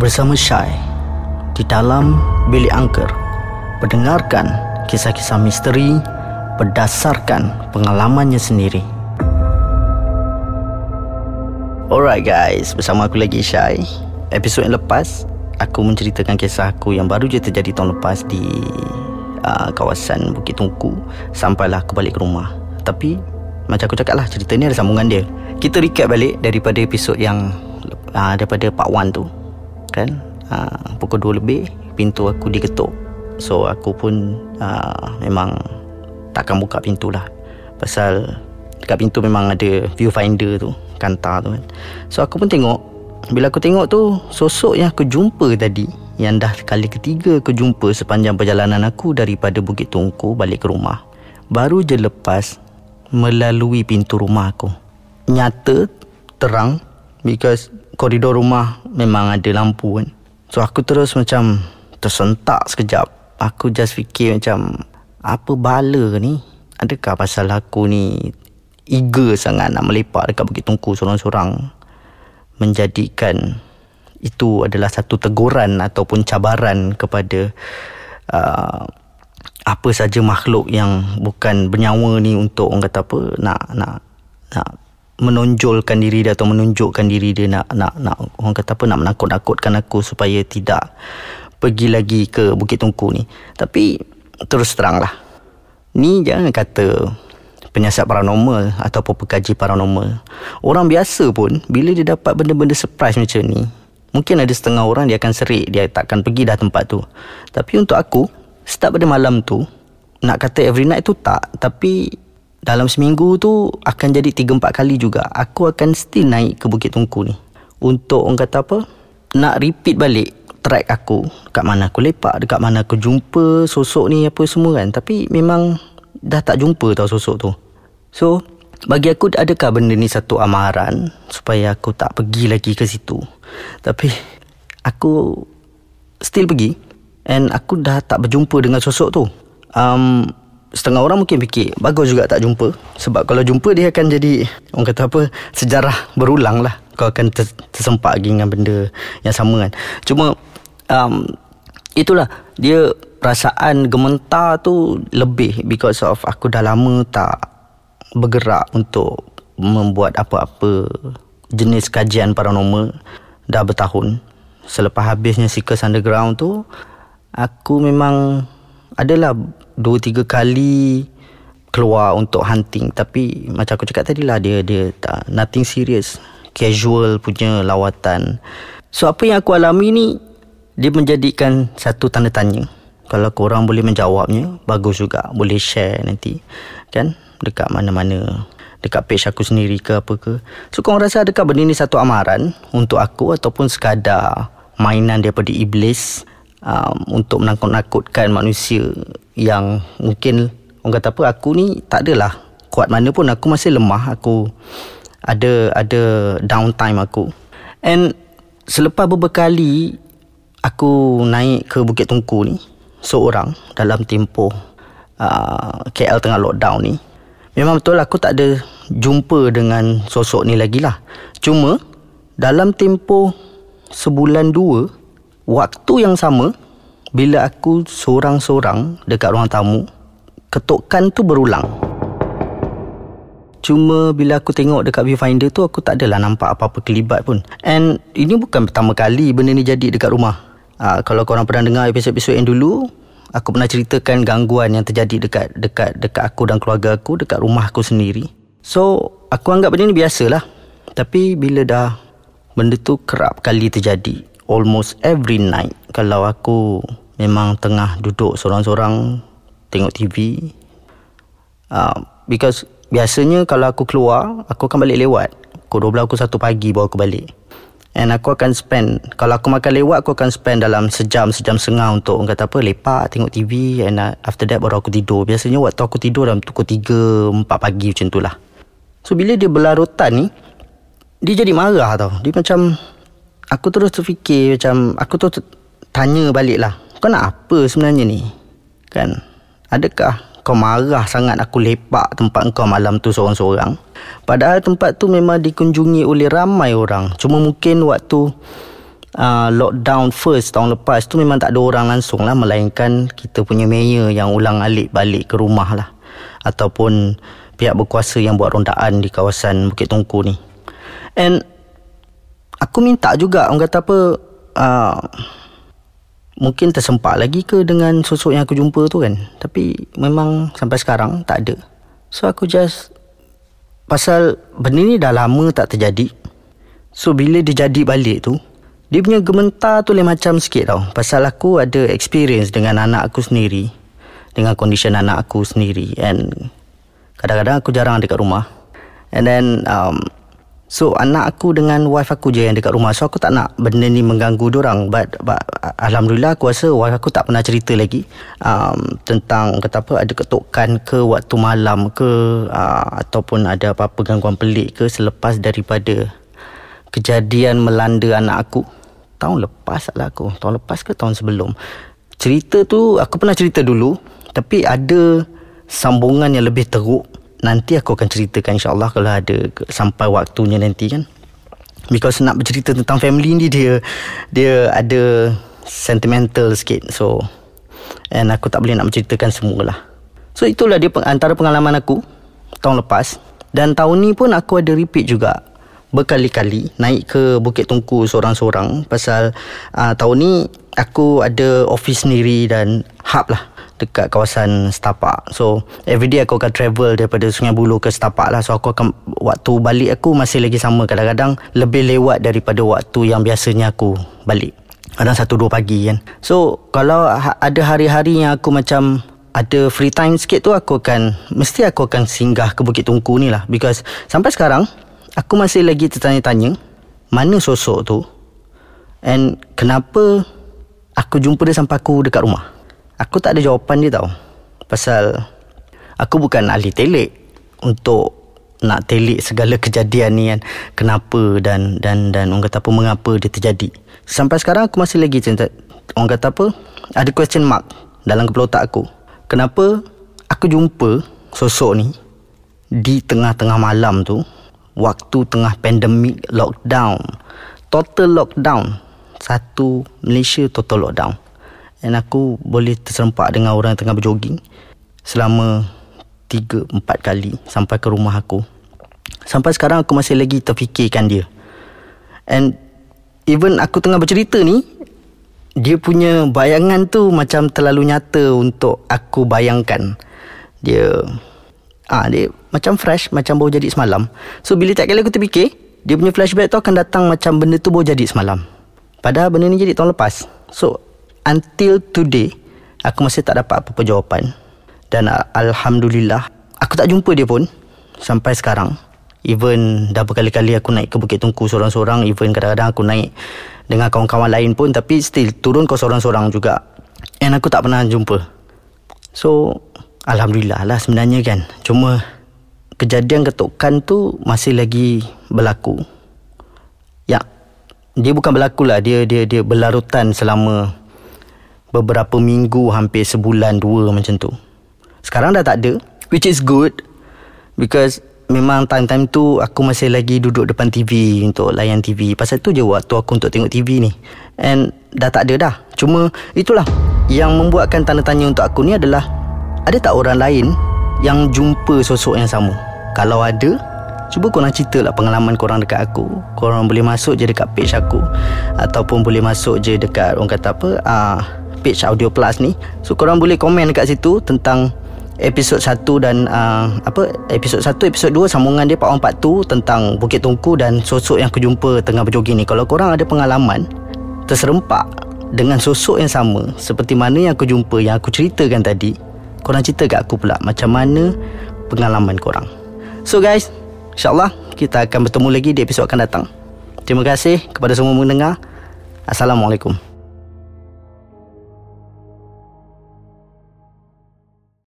bersama Syai di dalam bilik angker mendengarkan kisah-kisah misteri berdasarkan pengalamannya sendiri. Alright guys, bersama aku lagi Syai. Episod yang lepas, aku menceritakan kisah aku yang baru je terjadi tahun lepas di uh, kawasan Bukit Tungku sampailah aku balik ke rumah. Tapi macam aku cakap lah cerita ni ada sambungan dia. Kita recap balik daripada episod yang uh, daripada part 1 tu. Kan? Uh, pukul 2 lebih pintu aku diketuk. So aku pun uh, memang takkan buka pintu lah. Pasal dekat pintu memang ada viewfinder tu, kantar tu kan. So aku pun tengok bila aku tengok tu sosok yang aku jumpa tadi yang dah kali ketiga aku jumpa sepanjang perjalanan aku daripada Bukit Tungku balik ke rumah. Baru je lepas melalui pintu rumah aku. Nyata, terang because koridor rumah memang ada lampu kan. So aku terus macam tersentak sekejap. Aku just fikir macam apa bala ni? Adakah pasal aku ni eager sangat nak melepak dekat Bukit Tungku seorang-seorang menjadikan itu adalah satu teguran ataupun cabaran kepada uh, apa saja makhluk yang bukan bernyawa ni untuk orang kata apa nak nak nak menonjolkan diri dia atau menunjukkan diri dia nak nak nak orang kata apa nak menakut-nakutkan aku supaya tidak pergi lagi ke Bukit Tungku ni. Tapi terus teranglah. Ni jangan kata penyiasat paranormal ataupun pekaji paranormal. Orang biasa pun bila dia dapat benda-benda surprise macam ni, Mungkin ada setengah orang dia akan serik Dia takkan pergi dah tempat tu Tapi untuk aku Start pada malam tu Nak kata every night tu tak Tapi Dalam seminggu tu Akan jadi 3-4 kali juga Aku akan still naik ke Bukit Tungku ni Untuk orang kata apa Nak repeat balik Track aku Dekat mana aku lepak Dekat mana aku jumpa Sosok ni apa semua kan Tapi memang Dah tak jumpa tau sosok tu So bagi aku adakah benda ni satu amaran supaya aku tak pergi lagi ke situ. Tapi aku still pergi and aku dah tak berjumpa dengan sosok tu. Um, setengah orang mungkin fikir bagus juga tak jumpa. Sebab kalau jumpa dia akan jadi orang kata apa sejarah berulang lah. Kau akan ter- tersempak lagi dengan benda yang sama kan. Cuma um, itulah. Dia perasaan gementar tu lebih because of aku dah lama tak bergerak untuk membuat apa-apa jenis kajian paranormal. Dah bertahun. Selepas habisnya Seekers Underground tu, aku memang adalah dua tiga kali keluar untuk hunting. Tapi macam aku cakap tadi lah, dia, dia tak, nothing serious. Casual punya lawatan. So apa yang aku alami ni, dia menjadikan satu tanda tanya. Kalau korang boleh menjawabnya, bagus juga. Boleh share nanti. Kan? dekat mana-mana dekat page aku sendiri ke apa ke. So kau rasa adakah benda ni satu amaran untuk aku ataupun sekadar mainan daripada iblis um, untuk menakut-nakutkan manusia yang mungkin orang kata apa aku ni tak adalah kuat mana pun aku masih lemah aku ada ada downtime aku and selepas beberapa kali aku naik ke Bukit Tungku ni seorang dalam tempoh uh, KL tengah lockdown ni Memang betul aku tak ada jumpa dengan sosok ni lagi lah. Cuma dalam tempoh sebulan dua, waktu yang sama, bila aku seorang-seorang dekat ruang tamu, ketukan tu berulang. Cuma bila aku tengok dekat viewfinder tu, aku tak adalah nampak apa-apa kelibat pun. And ini bukan pertama kali benda ni jadi dekat rumah. Uh, kalau korang pernah dengar episod-episod yang dulu, aku pernah ceritakan gangguan yang terjadi dekat dekat dekat aku dan keluarga aku dekat rumah aku sendiri. So, aku anggap benda ni biasalah. Tapi bila dah benda tu kerap kali terjadi, almost every night kalau aku memang tengah duduk seorang-seorang tengok TV uh, because biasanya kalau aku keluar, aku akan balik lewat. Pukul 12 aku satu pagi baru aku balik. And aku akan spend Kalau aku makan lewat Aku akan spend dalam sejam Sejam setengah Untuk kata apa Lepak Tengok TV And uh, after that Baru aku tidur Biasanya waktu aku tidur Dalam pukul 3 4 pagi macam tu lah So bila dia berlarutan ni Dia jadi marah tau Dia macam Aku terus terfikir Macam Aku tu Tanya balik lah Kau nak apa sebenarnya ni Kan Adakah kau marah sangat aku lepak tempat kau malam tu seorang-seorang. Padahal tempat tu memang dikunjungi oleh ramai orang. Cuma mungkin waktu uh, lockdown first tahun lepas tu memang tak ada orang langsung lah melainkan kita punya mayor yang ulang alik balik ke rumah lah ataupun pihak berkuasa yang buat rondaan di kawasan Bukit Tungku ni and aku minta juga orang kata apa uh, mungkin tersempak lagi ke dengan sosok yang aku jumpa tu kan? Tapi memang sampai sekarang tak ada. So aku just pasal benda ni dah lama tak terjadi. So bila dia jadi balik tu dia punya gementar tu lain macam sikit tau. Pasal aku ada experience dengan anak aku sendiri dengan condition anak aku sendiri. And kadang-kadang aku jarang ada kat rumah. And then um, So anak aku dengan wife aku je yang dekat rumah. So aku tak nak benda ni mengganggu orang but, but Alhamdulillah aku rasa wife aku tak pernah cerita lagi um, Tentang kata apa ada ketukan ke waktu malam ke uh, Ataupun ada apa-apa gangguan pelik ke Selepas daripada kejadian melanda anak aku. Tahun lepas lah aku. Tahun lepas ke tahun sebelum. Cerita tu aku pernah cerita dulu Tapi ada sambungan yang lebih teruk nanti aku akan ceritakan insyaAllah kalau ada sampai waktunya nanti kan. Because nak bercerita tentang family ni dia dia ada sentimental sikit. So and aku tak boleh nak menceritakan semualah. So itulah dia antara pengalaman aku tahun lepas. Dan tahun ni pun aku ada repeat juga berkali-kali naik ke Bukit Tungku seorang-seorang pasal uh, tahun ni aku ada office sendiri dan hub lah dekat kawasan Setapak. So everyday aku akan travel daripada Sungai Buloh ke Setapak lah. So aku akan waktu balik aku masih lagi sama. Kadang-kadang lebih lewat daripada waktu yang biasanya aku balik. Kadang satu dua pagi kan. So kalau ha, ada hari-hari yang aku macam ada free time sikit tu aku akan mesti aku akan singgah ke Bukit Tungku ni lah. Because sampai sekarang aku masih lagi tertanya-tanya mana sosok tu and kenapa aku jumpa dia sampai aku dekat rumah. Aku tak ada jawapan dia tau Pasal Aku bukan ahli telik Untuk Nak telik segala kejadian ni kan. Kenapa dan Dan dan orang kata apa Mengapa dia terjadi. Sampai sekarang aku masih lagi cinta Orang kata apa Ada question mark Dalam kepala otak aku. Kenapa Aku jumpa Sosok ni Di tengah-tengah malam tu Waktu tengah pandemik Lockdown. Total lockdown. Satu Malaysia total lockdown. Dan aku boleh terserempak dengan orang tengah berjoging Selama 3-4 kali sampai ke rumah aku. Sampai sekarang aku masih lagi terfikirkan dia. And even aku tengah bercerita ni Dia punya bayangan tu macam terlalu nyata untuk aku bayangkan. Dia ah dia macam fresh macam baru jadi semalam. So bila tak kali aku terfikir Dia punya flashback tu akan datang macam benda tu baru jadi semalam. Padahal benda ni jadi tahun lepas. So until today aku masih tak dapat apa-apa jawapan. Dan uh, alhamdulillah aku tak jumpa dia pun sampai sekarang. Even dah berkali-kali aku naik ke Bukit Tungku seorang-seorang even kadang-kadang aku naik dengan kawan-kawan lain pun tapi still turun ke seorang-seorang juga. And aku tak pernah jumpa. So alhamdulillah lah sebenarnya kan. Cuma kejadian ketukan tu masih lagi berlaku. Ya dia bukan berlaku lah. Dia dia dia berlarutan selama beberapa minggu hampir sebulan dua macam tu. Sekarang dah tak ada which is good. Because memang time-time tu aku masih lagi duduk depan TV untuk layan TV pasal tu je waktu aku untuk tengok TV ni. And dah tak ada dah. Cuma itulah yang membuatkan tanda tanya untuk aku ni adalah ada tak orang lain yang jumpa sosok yang sama kalau ada Cuba korang cerita lah pengalaman korang dekat aku Korang boleh masuk je dekat page aku Ataupun boleh masuk je dekat Orang kata apa uh, page Audio Plus ni. So korang boleh komen dekat situ tentang episod 1 dan uh, apa episod 1 episod 2 sambungan dia part 1 part 2 tentang Bukit Tungku dan sosok yang aku jumpa tengah berjoging ni. Kalau korang ada pengalaman terserempak dengan sosok yang sama seperti mana yang aku jumpa yang aku ceritakan tadi, korang cerita kat aku pula macam mana pengalaman korang. So guys, insyaAllah kita akan bertemu lagi di episod akan datang. Terima kasih kepada semua mendengar. Assalamualaikum.